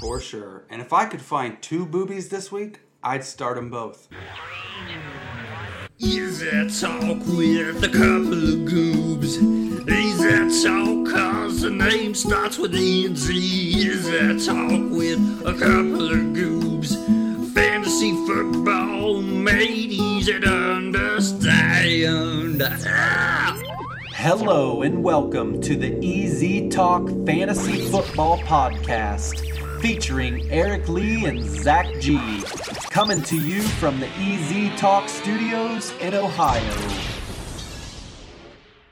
For sure. And if I could find two boobies this week, I'd start them both. Is that talk with a couple of goobs? Is that talk cause the name starts with NZ? Is that talk with a couple of goobs? Fantasy football made easy to understand. Hello and welcome to the Easy Talk Fantasy Football Podcast featuring Eric Lee and Zach G. Coming to you from the Easy Talk Studios in Ohio.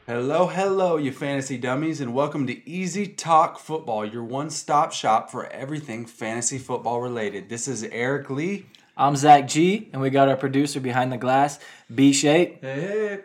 Hello, hello, you fantasy dummies, and welcome to Easy Talk Football, your one stop shop for everything fantasy football related. This is Eric Lee. I'm Zach G, and we got our producer behind the glass, B Shape. Hey,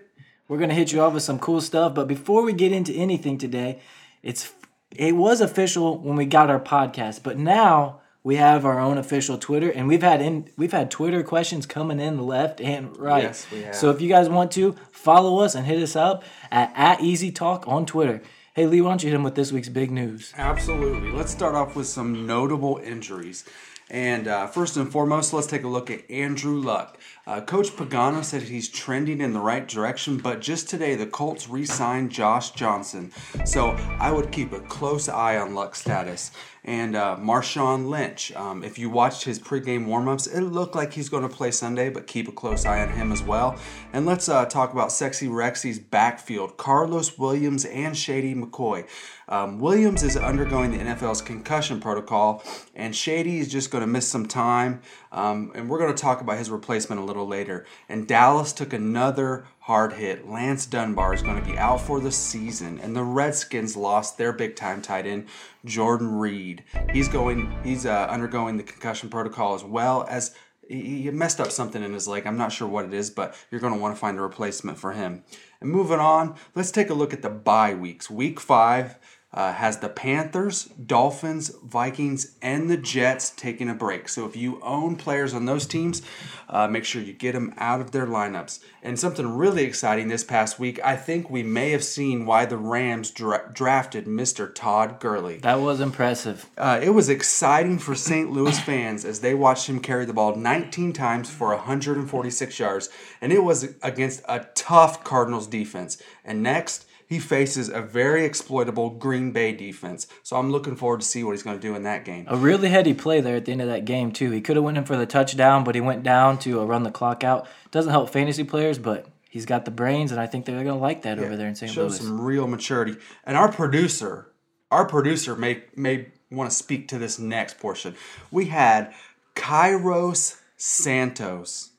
We're gonna hit you off with some cool stuff, but before we get into anything today, it's it was official when we got our podcast, but now we have our own official Twitter, and we've had in we've had Twitter questions coming in left and right. Yes, we have. So if you guys want to follow us and hit us up at, at Easy Talk on Twitter. Hey Lee, why don't you hit him with this week's big news? Absolutely. Let's start off with some notable injuries. And uh, first and foremost, let's take a look at Andrew Luck. Uh, Coach Pagano said he's trending in the right direction, but just today the Colts re signed Josh Johnson. So I would keep a close eye on Luck's status. And uh, Marshawn Lynch, um, if you watched his pregame warmups, it looked like he's going to play Sunday, but keep a close eye on him as well. And let's uh, talk about Sexy Rexy's backfield Carlos Williams and Shady McCoy. Um, Williams is undergoing the NFL's concussion protocol, and Shady is just going to miss some time. Um, and we're going to talk about his replacement a little later. And Dallas took another hard hit. Lance Dunbar is going to be out for the season, and the Redskins lost their big time tight end, Jordan Reed. He's going. He's uh, undergoing the concussion protocol as well as he messed up something in his leg. I'm not sure what it is, but you're going to want to find a replacement for him. And moving on, let's take a look at the bye weeks. Week five uh, has the Panthers, Dolphins, Vikings, and the Jets taking a break. So if you own players on those teams, uh, make sure you get them out of their lineups. And something really exciting this past week, I think we may have seen why the Rams dra- drafted Mr. Todd Gurley. That was impressive. Uh, it was exciting for St. Louis fans as they watched him carry the ball 19 times for 146 yards, and it was against a tough Cardinals defense. And next, he faces a very exploitable Green Bay defense. So I'm looking forward to see what he's going to do in that game. A really heady play there at the end of that game too. He could have went in for the touchdown, but he went down to uh, run the clock out. Doesn't help fantasy players, but he's got the brains, and I think they're going to like that over there in St. Shows Louis. some real maturity. And our producer, our producer may may want to speak to this next portion. We had Cairo Santos,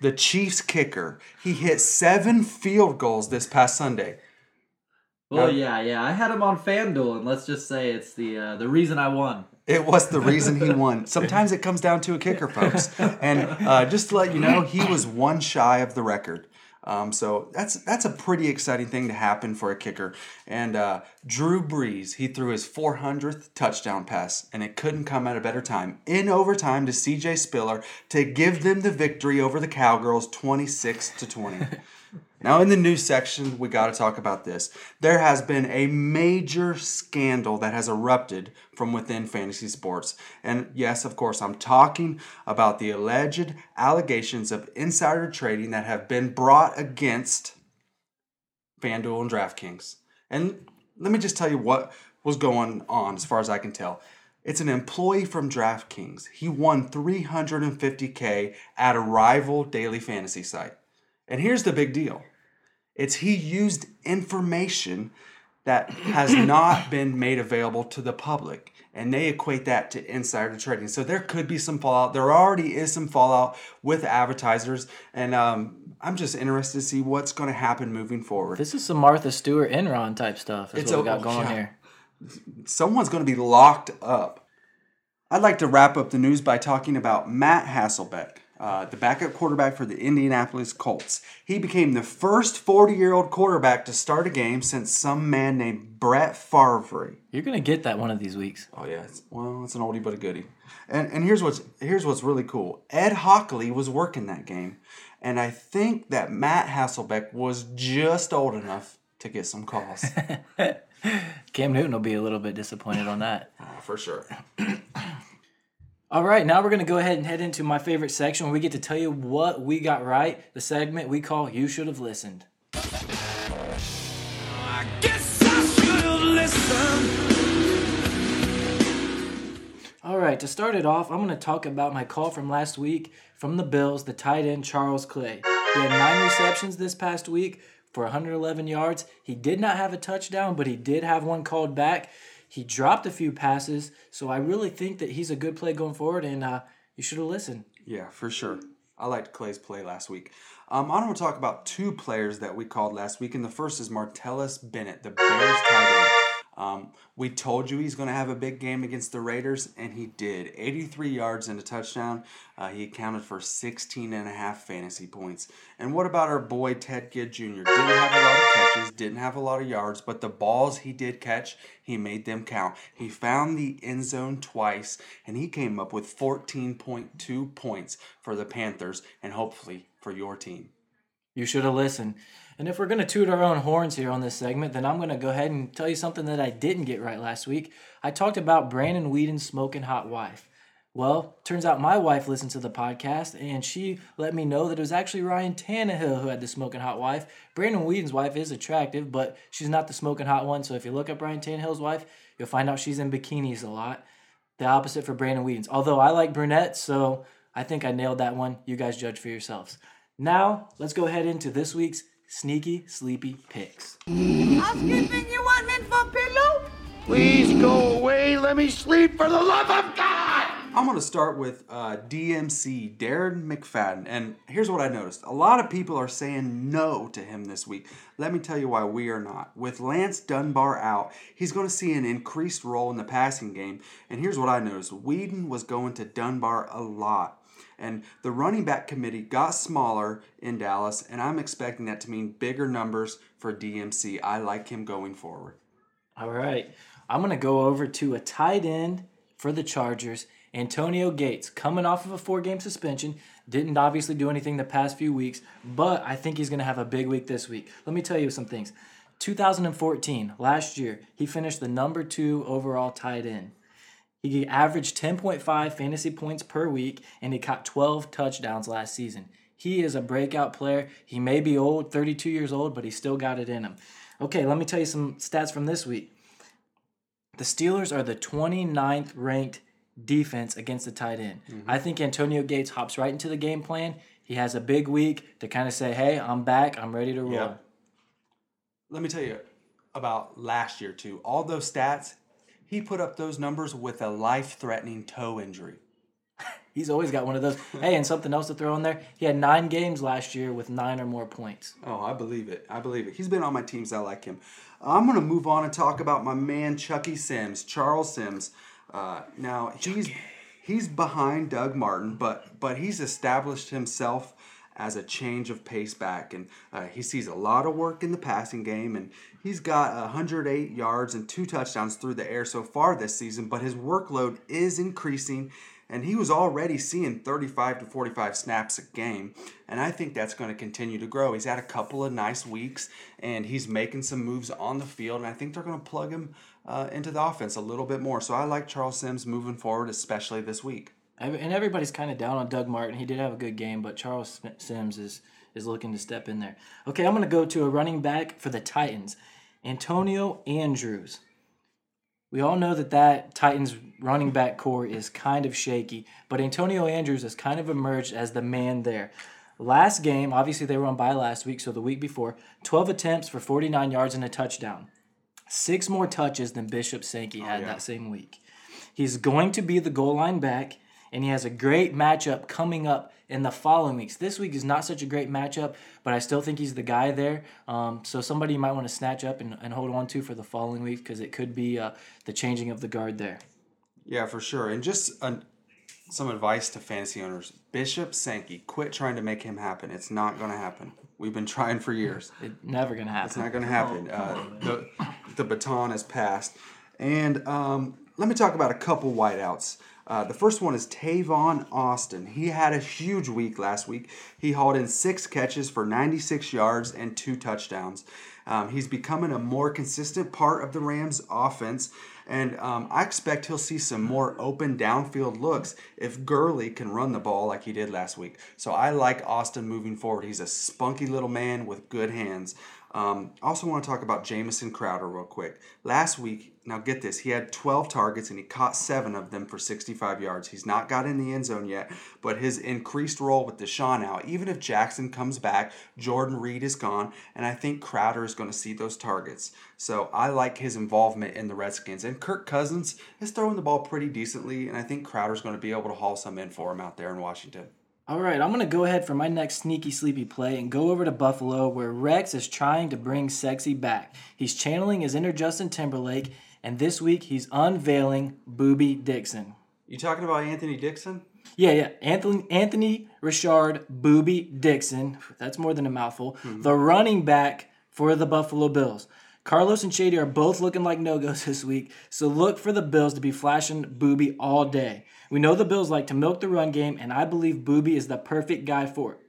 the Chiefs kicker. He hit seven field goals this past Sunday. Well, yeah, yeah. I had him on FanDuel, and let's just say it's the uh, the reason I won. It was the reason he won. Sometimes it comes down to a kicker, folks. And uh, just to let you know, he was one shy of the record. Um, so that's that's a pretty exciting thing to happen for a kicker. And uh, Drew Brees, he threw his 400th touchdown pass, and it couldn't come at a better time in overtime to C.J. Spiller to give them the victory over the Cowgirls, 26 to 20. Now, in the news section, we got to talk about this. There has been a major scandal that has erupted from within fantasy sports. And yes, of course, I'm talking about the alleged allegations of insider trading that have been brought against FanDuel and DraftKings. And let me just tell you what was going on as far as I can tell. It's an employee from DraftKings. He won 350K at a rival daily fantasy site. And here's the big deal it's he used information that has not been made available to the public. And they equate that to insider trading. So there could be some fallout. There already is some fallout with advertisers. And um, I'm just interested to see what's going to happen moving forward. This is some Martha Stewart Enron type stuff. That's It's what we got going yeah. here. someone's going to be locked up. I'd like to wrap up the news by talking about Matt Hasselbeck, uh, the backup quarterback for the Indianapolis Colts. He became the first 40 year old quarterback to start a game since some man named Brett Favre. You're gonna get that one of these weeks. Oh yeah, it's, well, it's an oldie but a goodie. And and here's what's here's what's really cool. Ed Hochuli was working that game, and I think that Matt Hasselbeck was just old enough to get some calls. Cam Newton will be a little bit disappointed on that. Uh, for sure. All right, now we're going to go ahead and head into my favorite section where we get to tell you what we got right, the segment we call You Should Have Listened. I guess I should have listened. All right, to start it off, I'm going to talk about my call from last week from the Bills, the tight end Charles Clay. He had nine receptions this past week for 111 yards. He did not have a touchdown, but he did have one called back. He dropped a few passes, so I really think that he's a good play going forward, and uh, you should have listened. Yeah, for sure. I liked Clay's play last week. Um, I want to talk about two players that we called last week, and the first is Martellus Bennett, the Bears tight end. Um, we told you he's going to have a big game against the Raiders, and he did. 83 yards and a touchdown. Uh, he accounted for 16 and a half fantasy points. And what about our boy Ted Ginn Jr.? Didn't have a lot of catches, didn't have a lot of yards, but the balls he did catch, he made them count. He found the end zone twice, and he came up with 14.2 points for the Panthers, and hopefully for your team. You should have listened. And if we're going to toot our own horns here on this segment, then I'm going to go ahead and tell you something that I didn't get right last week. I talked about Brandon Weeden's smoking hot wife. Well, turns out my wife listened to the podcast and she let me know that it was actually Ryan Tannehill who had the smoking hot wife. Brandon Weeden's wife is attractive, but she's not the smoking hot one. So if you look up Ryan Tannehill's wife, you'll find out she's in bikinis a lot. The opposite for Brandon Weeden's. Although I like brunettes, so I think I nailed that one. You guys judge for yourselves. Now, let's go ahead into this week's sneaky sleepy picks. Housekeeping, you want men for pillow? Please go away. Let me sleep for the love of God. I'm going to start with uh, DMC, Darren McFadden. And here's what I noticed a lot of people are saying no to him this week. Let me tell you why we are not. With Lance Dunbar out, he's going to see an increased role in the passing game. And here's what I noticed Weeden was going to Dunbar a lot. And the running back committee got smaller in Dallas, and I'm expecting that to mean bigger numbers for DMC. I like him going forward. All right. I'm going to go over to a tight end for the Chargers. Antonio Gates, coming off of a four game suspension, didn't obviously do anything the past few weeks, but I think he's going to have a big week this week. Let me tell you some things. 2014, last year, he finished the number two overall tight end. He averaged 10.5 fantasy points per week, and he caught 12 touchdowns last season. He is a breakout player. He may be old, 32 years old, but he still got it in him. Okay, let me tell you some stats from this week. The Steelers are the 29th ranked defense against the tight end. Mm-hmm. I think Antonio Gates hops right into the game plan. He has a big week to kind of say, hey, I'm back. I'm ready to roll. Yep. Let me tell you about last year, too. All those stats, he put up those numbers with a life threatening toe injury. He's always got one of those. hey, and something else to throw in there. He had nine games last year with nine or more points. Oh, I believe it. I believe it. He's been on my teams. I like him. I'm going to move on and talk about my man Chucky Sims, Charles Sims. Uh, now he's he's behind Doug Martin, but but he's established himself as a change of pace back, and uh, he sees a lot of work in the passing game, and he's got 108 yards and two touchdowns through the air so far this season. But his workload is increasing, and he was already seeing 35 to 45 snaps a game, and I think that's going to continue to grow. He's had a couple of nice weeks, and he's making some moves on the field, and I think they're going to plug him uh, into the offense a little bit more. So I like Charles Sims moving forward, especially this week. And everybody's kind of down on Doug Martin. He did have a good game, but Charles Sims is is looking to step in there. Okay, I'm going to go to a running back for the Titans, Antonio Andrews. We all know that that Titans running back core is kind of shaky, but Antonio Andrews has kind of emerged as the man there. Last game, obviously they were on bye last week, so the week before, 12 attempts for 49 yards and a touchdown. Six more touches than Bishop Sankey oh, had yeah. that same week. He's going to be the goal line back, and he has a great matchup coming up in the following weeks. This week is not such a great matchup, but I still think he's the guy there. Um, so somebody you might want to snatch up and, and hold on to for the following week because it could be uh, the changing of the guard there. Yeah, for sure. And just an, some advice to fantasy owners: Bishop Sankey, quit trying to make him happen. It's not going to happen. We've been trying for years. It's never going to happen. It's not going to happen. Uh, the the baton has passed. And um, let me talk about a couple wideouts. Uh, the first one is Tavon Austin. He had a huge week last week. He hauled in six catches for 96 yards and two touchdowns. Um, he's becoming a more consistent part of the Rams' offense, and um, I expect he'll see some more open downfield looks if Gurley can run the ball like he did last week. So I like Austin moving forward. He's a spunky little man with good hands. Um, also want to talk about Jamison Crowder real quick. Last week, now get this, he had 12 targets and he caught seven of them for 65 yards. He's not got in the end zone yet, but his increased role with DeSean out, even if Jackson comes back, Jordan Reed is gone, and I think Crowder is going to see those targets. So I like his involvement in the Redskins. And Kirk Cousins is throwing the ball pretty decently, and I think Crowder's going to be able to haul some in for him out there in Washington. All right, I'm going to go ahead for my next sneaky sleepy play and go over to Buffalo where Rex is trying to bring sexy back. He's channeling his inner Justin Timberlake, and this week he's unveiling Booby Dixon. You talking about Anthony Dixon? Yeah, yeah. Anthony Anthony Richard Booby Dixon. That's more than a mouthful. Hmm. The running back for the Buffalo Bills. Carlos and Shady are both looking like no-goes this week, so look for the Bills to be flashing Booby all day. We know the Bills like to milk the run game, and I believe Booby is the perfect guy for it.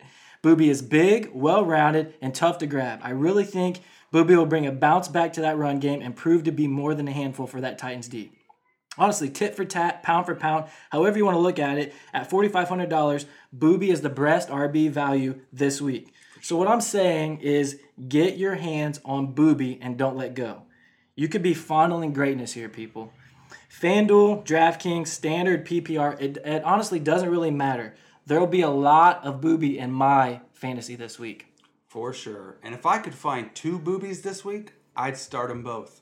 Booby is big, well-rounded, and tough to grab. I really think Booby will bring a bounce back to that run game and prove to be more than a handful for that Titans D. Honestly, tit for tat, pound for pound, however you want to look at it, at $4,500, Booby is the best RB value this week. So, what I'm saying is get your hands on Booby and don't let go. You could be fondling greatness here, people. FanDuel, DraftKings, standard PPR, it, it honestly doesn't really matter. There will be a lot of Booby in my fantasy this week. For sure. And if I could find two boobies this week, I'd start them both.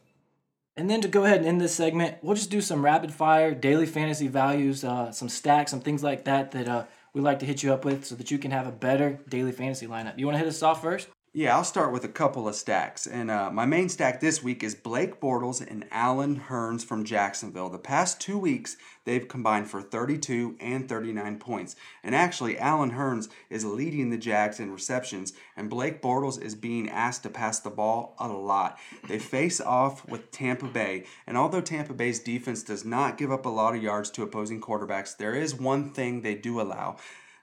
And then to go ahead and end this segment, we'll just do some rapid fire daily fantasy values, uh, some stacks, some things like that that uh, we like to hit you up with so that you can have a better daily fantasy lineup. You want to hit us off first? Yeah, I'll start with a couple of stacks. And uh, my main stack this week is Blake Bortles and Allen Hurns from Jacksonville. The past two weeks, they've combined for 32 and 39 points. And actually, Allen Hurns is leading the Jags in receptions, and Blake Bortles is being asked to pass the ball a lot. They face off with Tampa Bay, and although Tampa Bay's defense does not give up a lot of yards to opposing quarterbacks, there is one thing they do allow.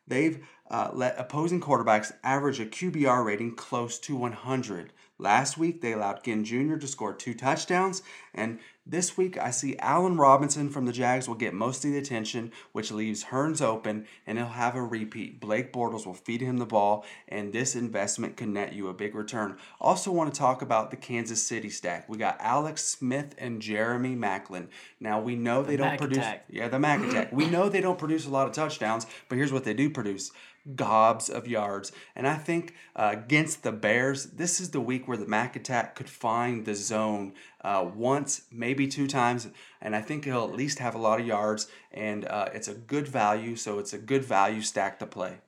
They've uh, let opposing quarterbacks average a QBR rating close to 100. Last week, they allowed Ginn Jr. to score two touchdowns, and this week I see Allen Robinson from the Jags will get most of the attention, which leaves Hurns open, and he'll have a repeat. Blake Bortles will feed him the ball, and this investment can net you a big return. Also, want to talk about the Kansas City stack. We got Alex Smith and Jeremy Maclin. Now we know they don't Mac produce. attack. Yeah, the Mac attack. We know they don't produce a lot of touchdowns, but here's what they do produce gobs of yards. And I think uh, against the Bears, this is the week where the Mac attack could find the zone uh, once, maybe two times. And I think he'll at least have a lot of yards. And uh, it's a good value, so it's a good value stack to play.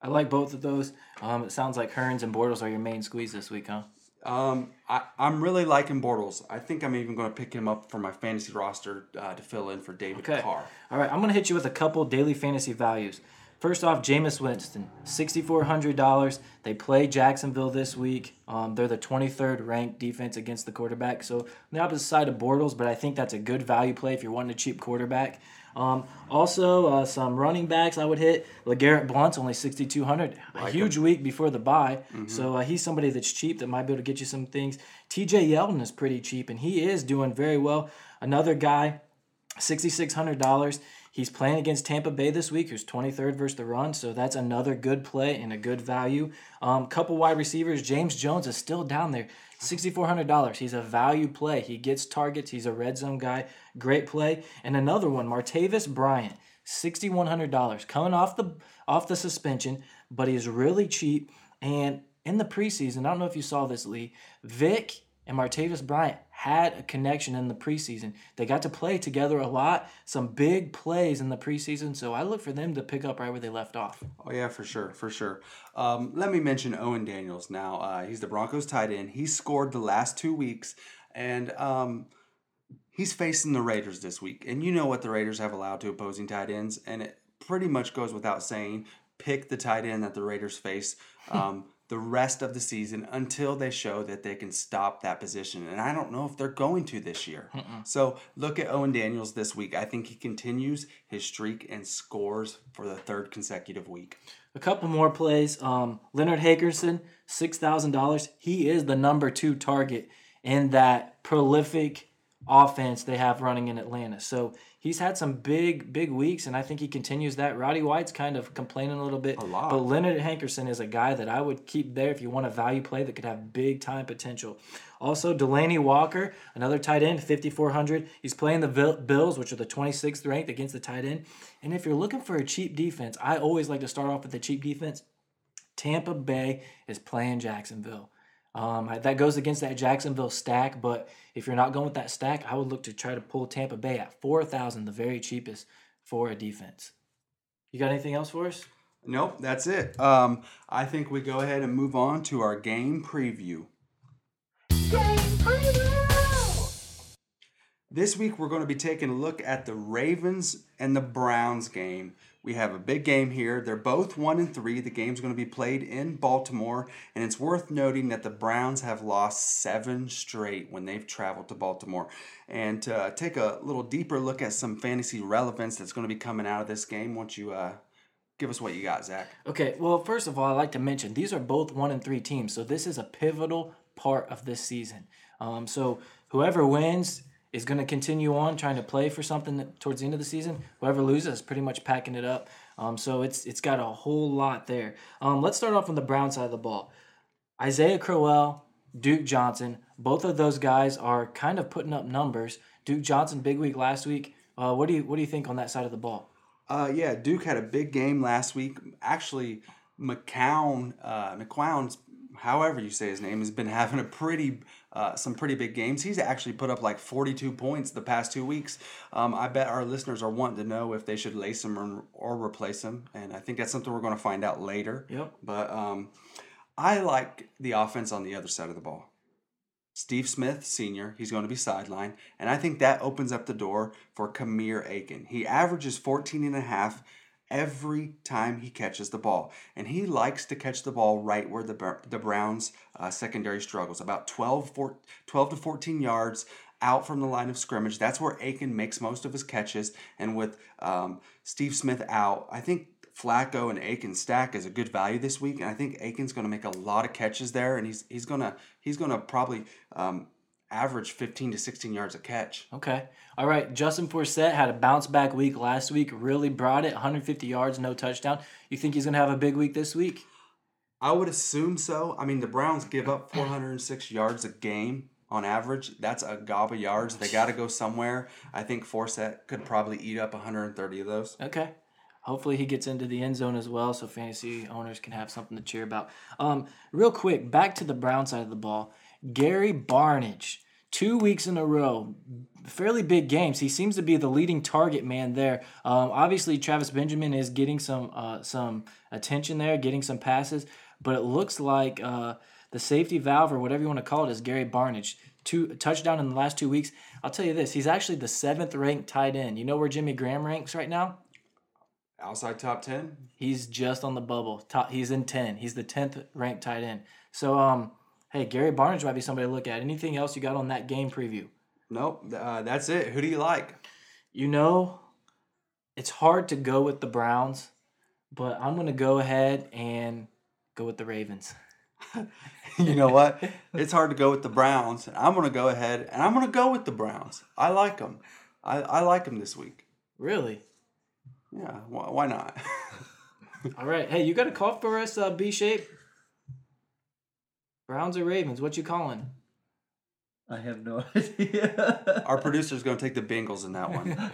I like both of those. Um, it sounds like Hurns and Bortles are your main squeeze this week, huh? Um, I, I'm really liking Bortles. I think I'm even going to pick him up for my fantasy roster uh, to fill in for David Okay. Carr. All right, I'm going to hit you with a couple daily fantasy values. First off, Jameis Winston, $6,400. They play Jacksonville this week. Um, they're the 23rd ranked defense against the quarterback. So, on the opposite side of Bortles, but I think that's a good value play if you're wanting a cheap quarterback. Um, also, uh, some running backs I would hit. LeGarrette Blunt's only 6,200. A huge week before the bye. So, uh, he's somebody that's cheap that might be able to get you some things. TJ Yeldon is pretty cheap, and he is doing very well. Another guy $6,600. He's playing against Tampa Bay this week, who's 23rd versus the run, so that's another good play and a good value. Um, couple wide receivers. James Jones is still down there, $6,400. He's a value play. He gets targets. He's a red zone guy. Great play. And another one, Martavis Bryant, $6,100, coming off the off the suspension, but he's really cheap. And in the preseason, I don't know if you saw this, Lee. Vick and Martavis Bryant had a connection in the preseason. They got to play together a lot, some big plays in the preseason. So I look for them to pick up right where they left off. Oh yeah, for sure, for sure. Um, let me mention Owen Daniels now. Uh, he's the Broncos tight end. He scored the last two weeks, and um, he's facing the Raiders this week. And you know what the Raiders have allowed to opposing tight ends, and it pretty much goes without saying. Pick the tight end that the Raiders face. Um, the rest of the season until they show that they can stop that position. And I don't know if they're going to this year. So look at Owen Daniels this week. I think he continues his streak and scores for the third consecutive week. A couple more plays. Um, Leonard Hankerson, six thousand dollars. He is the number two target in that prolific offense they have running in Atlanta. So he's had some big, big weeks, and I think he continues that. Roddy White's kind of complaining a little bit, A lot. but Leonard Hankerson is a guy that I would keep there if you want a value play that could have big time potential. Also, Delanie Walker, another tight end, 5,400. He's playing the Bills, which are the 26th ranked against the tight end. And if you're looking for a cheap defense, I always like to start off with a cheap defense. Tampa Bay is playing Jacksonville. Um, that goes against that Jacksonville stack, but if you're not going with that stack, I would look to try to pull Tampa Bay at 4,000, the very cheapest for a defense. You got anything else for us? Nope, that's it. Um, I think we go ahead and move on to our game preview. This week, we're going to be taking a look at the Ravens and the Browns game. We have a big game here. They're both one and three. The game's going to be played in Baltimore, and it's worth noting that the Browns have lost seven straight when they've traveled to Baltimore. And to uh, take a little deeper look at some fantasy relevance that's going to be coming out of this game, once you uh, give us what you got, Zach. Okay, well, first of all, I like to mention these are both one and three teams, so this is a pivotal part of this season. Um, so whoever wins is going to continue on trying to play for something towards the end of the season. Whoever loses is pretty much packing it up. Um, so it's it's got a whole lot there. Um, let's start off on the Brown side of the ball. Isaiah Crowell, Duke Johnson, both of those guys are kind of putting up numbers. Duke Johnson, big week last week. Uh, what do you what do you think on that side of the ball? Uh, yeah, Duke had a big game last week. Actually, McCown, uh, McCown's, however you say his name, has been having a pretty, uh, some pretty big games. He's actually put up like 42 points the past two weeks. Um, I bet our listeners are wanting to know if they should lace him or, or replace him, and I think that's something we're going to find out later. Yep. But um, I like the offense on the other side of the ball. Steve Smith, senior, he's going to be sidelined. And I think that opens up the door for Kamar Aiken. He averages 14 and a half every time he catches the ball. And he likes to catch the ball right where the, the Browns' uh, secondary struggles, about 12, four, 12 to 14 yards out from the line of scrimmage. That's where Aiken makes most of his catches. And with um, Steve Smith out, I think Flacco and Aiken stack is a good value this week, and I think Aiken's going to make a lot of catches there, and he's he's gonna he's gonna probably um, average 15 to 16 yards a catch. Okay. All right. Justin Forsett had a bounce back week last week. Really brought it. 150 yards, no touchdown. You think he's going to have a big week this week? I would assume so. I mean, the Browns give up 406 yards a game on average. That's a gob of yards. They got to go somewhere. I think Forsett could probably eat up 130 of those. Okay. Hopefully he gets into the end zone as well, so fantasy owners can have something to cheer about. Um, real quick, back to the Brown side of the ball. Gary Barnidge, two weeks in a row, fairly big games. He seems to be the leading target man there. Um, obviously, Travis Benjamin is getting some uh, some attention there, getting some passes, but it looks like uh, the safety valve or whatever you want to call it is Gary Barnidge. Two touchdown in the last two weeks. I'll tell you this: he's actually the seventh ranked tight end. You know where Jimmy Graham ranks right now? Outside top 10? He's just on the bubble. Top, he's in ten. He's the tenth ranked tight end. So, um, hey, Gary Barnes might be somebody to look at. Anything else you got on that game preview? Nope. Uh, that's it. Who do you like? You know, it's hard to go with the Browns, but I'm gonna go ahead and go with the Ravens. you know what? It's hard to go with the Browns. and I'm going to go ahead and I'm going to go with the Browns. I like them. I, I like them this week. Really? Yeah, why, why not? All right. Hey, you got a call for us, uh, B shape? Browns or Ravens? What you calling? I have no idea. Our producer's going to take the Bengals in that one.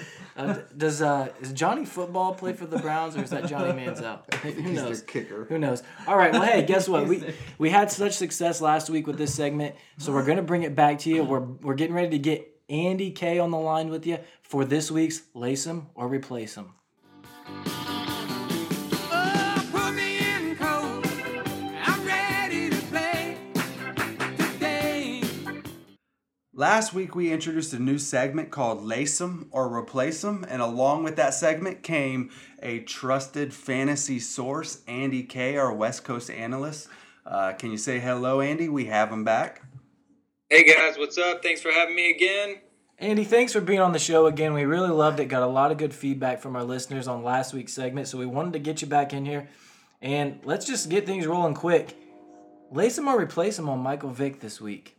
Uh, does uh, is Johnny Football play for the Browns or is that Johnny Manziel? Who He's knows? kicker. Who knows? All right. Well, hey, guess what? We we had such success last week with this segment, so we're gonna bring it back to you. We're we're getting ready to get Andy K on the line with you for this week's lace him or replace him. Last week we introduced a new segment called Lace 'em or Replace 'em, and along with that segment came a trusted fantasy source, Andy K, our West Coast analyst. Uh, can you say hello, Andy? We have him back. Hey guys, what's up? Thanks for having me again. Andy, thanks for being on the show again. We really loved it. Got a lot of good feedback from our listeners on last week's segment, so we wanted to get you back in here. And let's just get things rolling quick. Lace him or replace 'em on Michael Vick this week.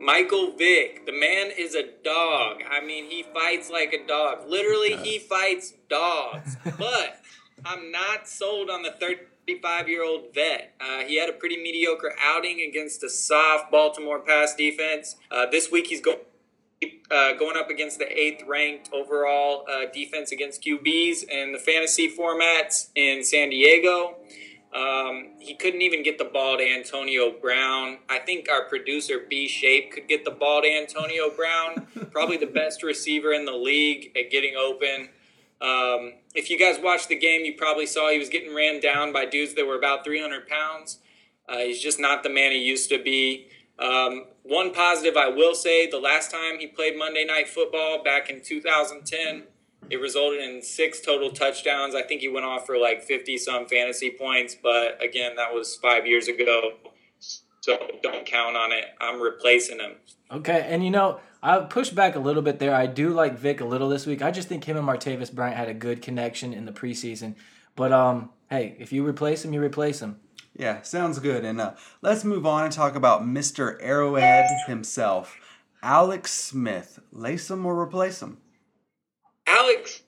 Michael Vick, the man is a dog. I mean, he fights like a dog. Literally, he fights dogs. But I'm not sold on the 35 year old vet. Uh, he had a pretty mediocre outing against a soft Baltimore pass defense. Uh, this week, he's going. Uh, going up against the eighth ranked overall uh, defense against QBs in the fantasy formats in San Diego. Um, he couldn't even get the ball to Antonio Brown. I think our producer B Shape could get the ball to Antonio Brown. Probably the best receiver in the league at getting open. Um, if you guys watched the game, you probably saw he was getting ran down by dudes that were about 300 pounds. Uh, he's just not the man he used to be. Um, one positive I will say the last time he played Monday Night Football back in 2010, it resulted in six total touchdowns. I think he went off for like 50 some fantasy points, but again, that was five years ago. So don't count on it. I'm replacing him. Okay, and you know, I pushed back a little bit there. I do like Vick a little this week. I just think him and Martavis Bryant had a good connection in the preseason. But um, hey, if you replace him, you replace him. Yeah, sounds good. And uh, let's move on and talk about Mr. Arrowhead himself, Alex Smith. Lace him or replace him? Alex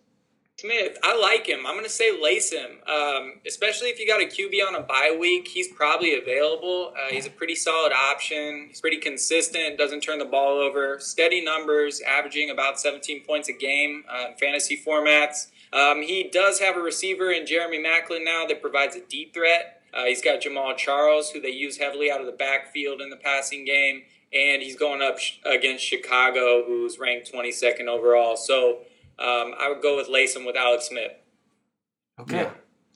Smith, I like him. I'm going to say lace him, um, especially if you got a QB on a bye week. He's probably available. Uh, he's a pretty solid option. He's pretty consistent, doesn't turn the ball over, steady numbers, averaging about 17 points a game uh, in fantasy formats. Um, he does have a receiver in Jeremy Maclin now that provides a deep threat. Uh, he's got Jamaal Charles, who they use heavily out of the backfield in the passing game, and he's going up against Chicago, who's ranked 22nd overall. So um, I would go with Latham with Alex Smith. Okay.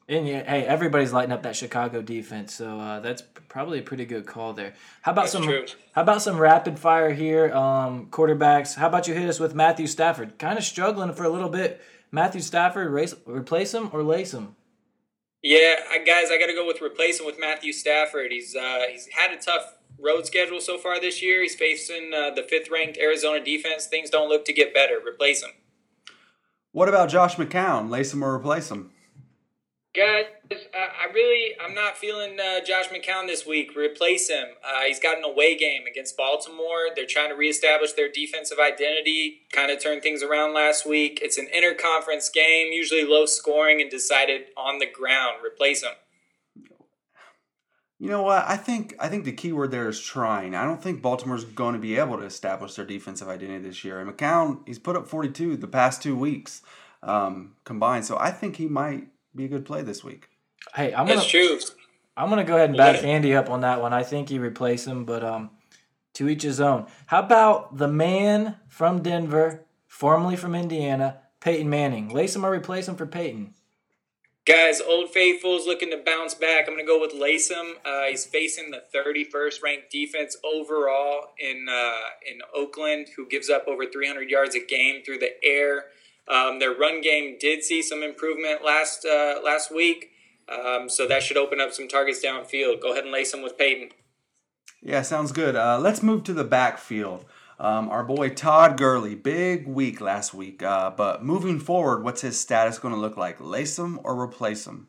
And yeah, hey, everybody's lighting up that Chicago defense, so uh, that's probably a pretty good call there. How about That's some? true. How about some rapid fire here? Um, quarterbacks. How about you hit us with Matthew Stafford? Kind of struggling for a little bit. Matthew Stafford, race, replace him or lace him? Yeah, I, guys, I got to go with replace him with Matthew Stafford. He's uh, he's had a tough road schedule so far this year. He's facing uh, the fifth ranked Arizona defense. Things don't look to get better. Replace him. What about Josh McCown? Lace him or replace him? Guys, uh, I really, I'm not feeling uh, Josh McCown this week. Replace him. Uh, he's got an away game against Baltimore. They're trying to reestablish their defensive identity, kind of turn things around last week. It's an interconference game, usually low scoring and decided on the ground. Replace him. You know what? I think I think the key word there is trying. I don't think Baltimore's going to be able to establish their defensive identity this year. And McCown, he's put up 42 the past two weeks um, combined, so I think he might be a good play this week. Hey, I'm gonna That's true. I'm gonna go ahead and back Andy up on that one. I think he replace him, but um, to each his own. How about the man from Denver, formerly from Indiana, Peyton Manning? Lace him or replace him for Peyton? Guys, Old Faithful's looking to bounce back. I'm going to go with Latham. Uh, he's facing the 31st ranked defense overall in uh, in Oakland, who gives up over 300 yards a game through the air. Um, their run game did see some improvement last uh, last week, um, so that should open up some targets downfield. Go ahead and lace him with Peyton. Yeah, sounds good. Uh, let's move to the backfield. Um, our boy Todd Gurley, big week last week. Uh, but moving forward, what's his status going to look like? Lace him or replace him?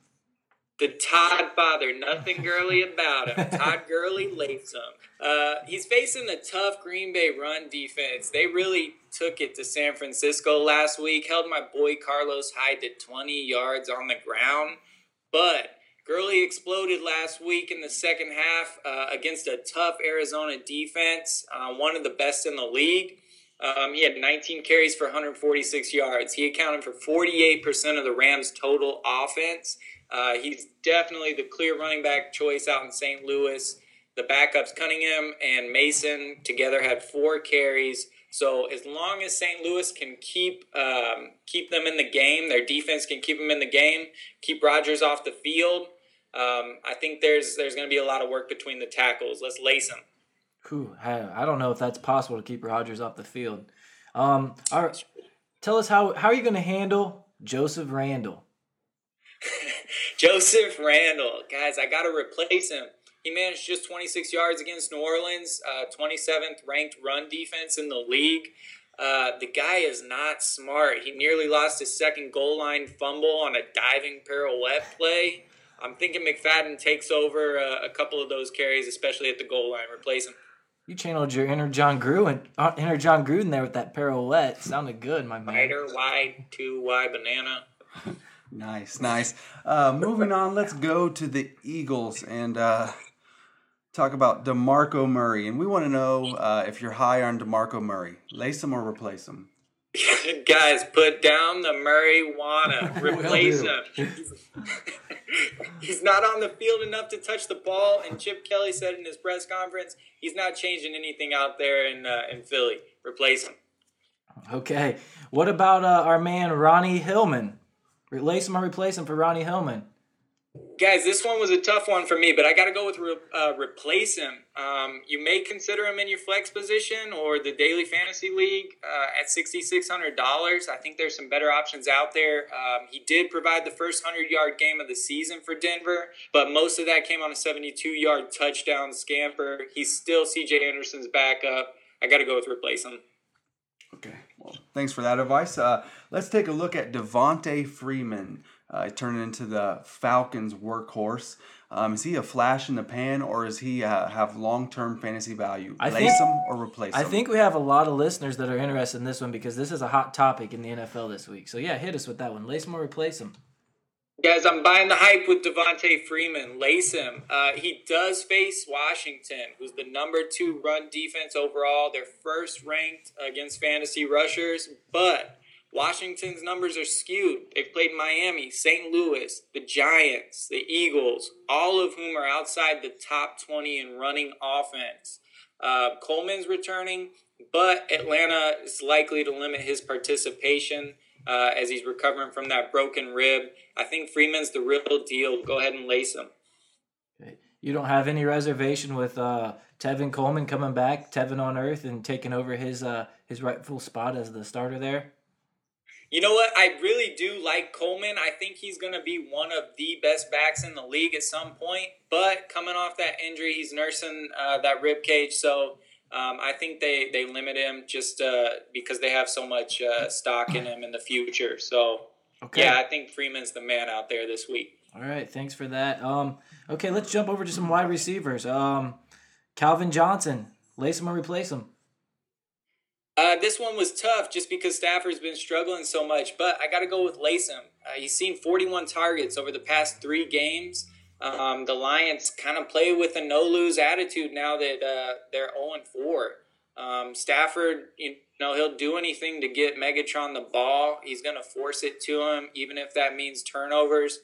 The Todd father, nothing girly about him. Todd Gurley Latham. Uh, he's facing the tough Green Bay run defense. They really took it to San Francisco last week, held my boy Carlos Hyde to 20 yards on the ground. But Gurley exploded last week in the second half uh, against a tough Arizona defense, uh, one of the best in the league. Um, he had 19 carries for 146 yards. He accounted for 48% of the Rams' total offense. Uh, he's definitely the clear running back choice out in St. Louis. The backups Cunningham and Mason together had four carries. So as long as St. Louis can keep um, keep them in the game, their defense can keep them in the game, keep Rodgers off the field. Um, I think there's there's going to be a lot of work between the tackles. Let's lace them. Whew, I, I don't know if that's possible to keep Rodgers off the field. Um, all right, tell us how how are you going to handle Joseph Randle? Joseph Randle, guys, I got to replace him. He managed just 26 yards against New Orleans, uh, 27th ranked run defense in the league. Uh, the guy is not smart. He nearly lost his second goal line fumble on a diving pirouette play. I'm thinking McFadden takes over uh, a couple of those carries, especially at the goal line. Replace him. You channeled your inner Jon Gruden, uh, inner Jon Gruden there with that pirouette. Sounded good, my man. Spider, Y, 2Y, banana. Nice, nice. Uh, moving on, let's go to the Eagles and uh, talk about DeMarco Murray. And we want to know uh, if you're high on DeMarco Murray. Lace him or replace him? Guys, put down the marijuana. Replace him. he's not on the field enough to touch the ball, and Chip Kelly said in his press conference he's not changing anything out there in uh, in Philly. Replace him. Okay, what about uh, our man Ronnie Hillman? Replace him or replace him for Ronnie Hillman? Guys, this one was a tough one for me, but I got to go with re- uh, replace him. Um, you may consider him in your flex position or the daily fantasy league uh, at sixty six hundred dollars. I think there's some better options out there. Um, he did provide the first hundred yard game of the season for Denver, but most of that came on a seventy two yard touchdown scamper. He's still C.J. Anderson's backup. I got to go with replace him. Okay. Well, thanks for that advice. Uh, let's take a look at Devonta Freeman. Uh, turning into the Falcons' workhorse. Um, is he a flash in the pan, or is he uh, have long term fantasy value? I Lace think- him or replace I him? I think we have a lot of listeners that are interested in this one because this is a hot topic in the NFL this week. So yeah, hit us with that one. Lace him or replace him. Guys, I'm buying the hype with Devonta Freeman. Lace him. Uh, he does face Washington, who's the number two run defense overall. They're first ranked against fantasy rushers, but Washington's numbers are skewed. They've played Miami, St. Louis, the Giants, the Eagles, all of whom are outside the top 20 in running offense. Uh, Coleman's returning, but Atlanta is likely to limit his participation uh, as he's recovering from that broken rib. I think Freeman's the real deal. Go ahead and lace him. You don't have any reservation with uh, Tevin Coleman coming back, Tevin on Earth, and taking over his uh, his rightful spot as the starter there. You know what? I really do like Coleman. I think he's going to be one of the best backs in the league at some point. But coming off that injury, he's nursing uh, that rib cage. So um, I think they, they limit him just uh, because they have so much uh, stock in him in the future. So Okay. yeah, I think Freeman's the man out there this week. All right. Thanks for that. Um. Okay. Let's jump over to some wide receivers. Um. Calvin Johnson. Lace him or replace him. Uh, this one was tough just because Stafford's been struggling so much, but I got to go with Latham. Uh, he's seen 41 targets over the past three games. Um, the Lions kind of play with a no lose attitude now that uh, they're 0 4. Um, Stafford, you know, he'll do anything to get Megatron the ball. He's going to force it to him, even if that means turnovers.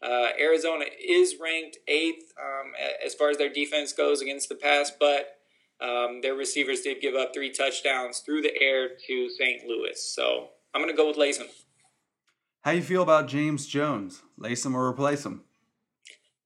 Uh, Arizona is ranked eighth um, as far as their defense goes against the pass, but um, their receivers did give up three touchdowns through the air to St. Louis. So I'm going to go with Latham. How you feel about James Jones? Lace him or replace him?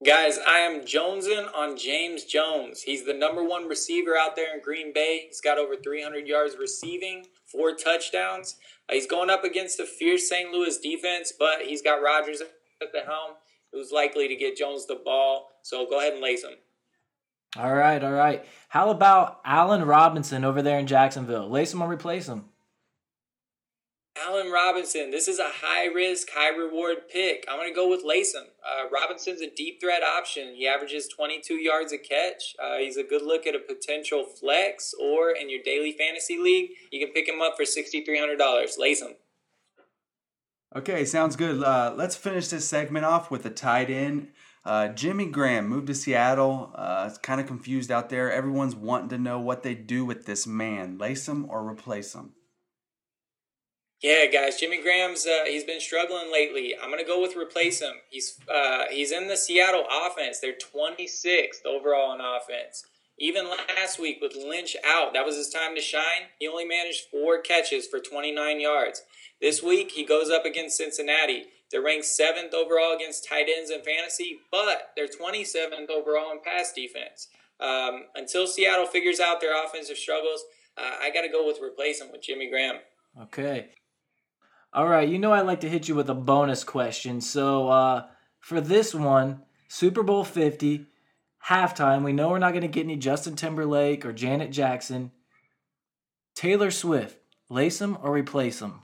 Guys, I am jonesing on James Jones. He's the number one receiver out there in Green Bay. He's got over 300 yards receiving, four touchdowns. Uh, he's going up against a fierce St. Louis defense, but he's got Rodgers at the helm, who's likely to get Jones the ball. So go ahead and lace him. All right. All right. How about Allen Robinson over there in Jacksonville? Lace him or replace him. Allen Robinson, this is a high risk, high reward pick. I'm going to go with Latham. Uh, Robinson's a deep threat option. He averages 22 yards a catch. Uh, he's a good look at a potential flex, or in your daily fantasy league, you can pick him up for $6,300. Latham. Okay, sounds good. Uh, let's finish this segment off with a tight end. Uh, Jimmy Graham moved to Seattle. Uh, it's kind of confused out there. Everyone's wanting to know what they do with this man. Lace him or replace him? Yeah, guys, Jimmy Graham's uh, he's been struggling lately. I'm gonna go with replace him. He's uh, he's in the Seattle offense. They're 26th overall in offense. Even last week with Lynch out, that was his time to shine. He only managed four catches for 29 yards. This week he goes up against Cincinnati. They're ranked seventh overall against tight ends in fantasy, but they're 27th overall in pass defense. Um, until Seattle figures out their offensive struggles, uh, I got to go with replace with Jimmy Graham. Okay. All right. You know I like to hit you with a bonus question. So uh, for this one, Super Bowl 50, halftime, we know we're not going to get any Justin Timberlake or Janet Jackson. Taylor Swift, lace him or replace him?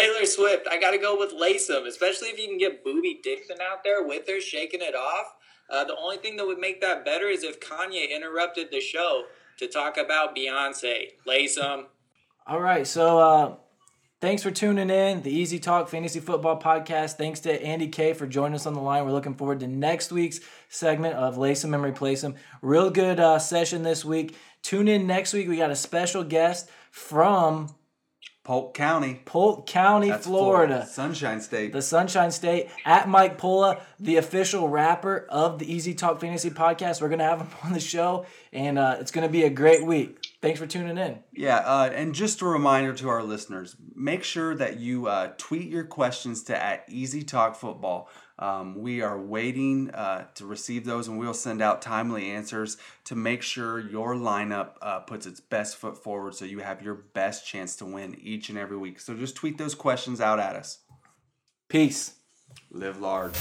Taylor Swift, I got to go with Lace 'em, especially if you can get Booby Dixon out there with her shaking it off. Uh, the only thing that would make that better is if Kanye interrupted the show to talk about Beyonce. Lace 'em. All right. So uh, thanks for tuning in. The Easy Talk Fantasy Football Podcast. Thanks to Andy K for joining us on the line. We're looking forward to next week's segment of Lace 'em and Replace 'em. Real good uh, session this week. Tune in next week. We got a special guest from Polk County, Polk County, that's Florida. Sunshine State. the Sunshine State at Mike Pula, the official rapper of the Easy Talk Fantasy Podcast. We're gonna have him on the show, and uh, it's gonna be a great week. Thanks for tuning in. Yeah, uh, and just a reminder to our listeners: make sure that you uh, tweet your questions to at Easy Talk Football. Um, we are waiting uh, to receive those, and we'll send out timely answers to make sure your lineup uh, puts its best foot forward, so you have your best chance to win each and every week. So just tweet those questions out at us. Peace. Live large.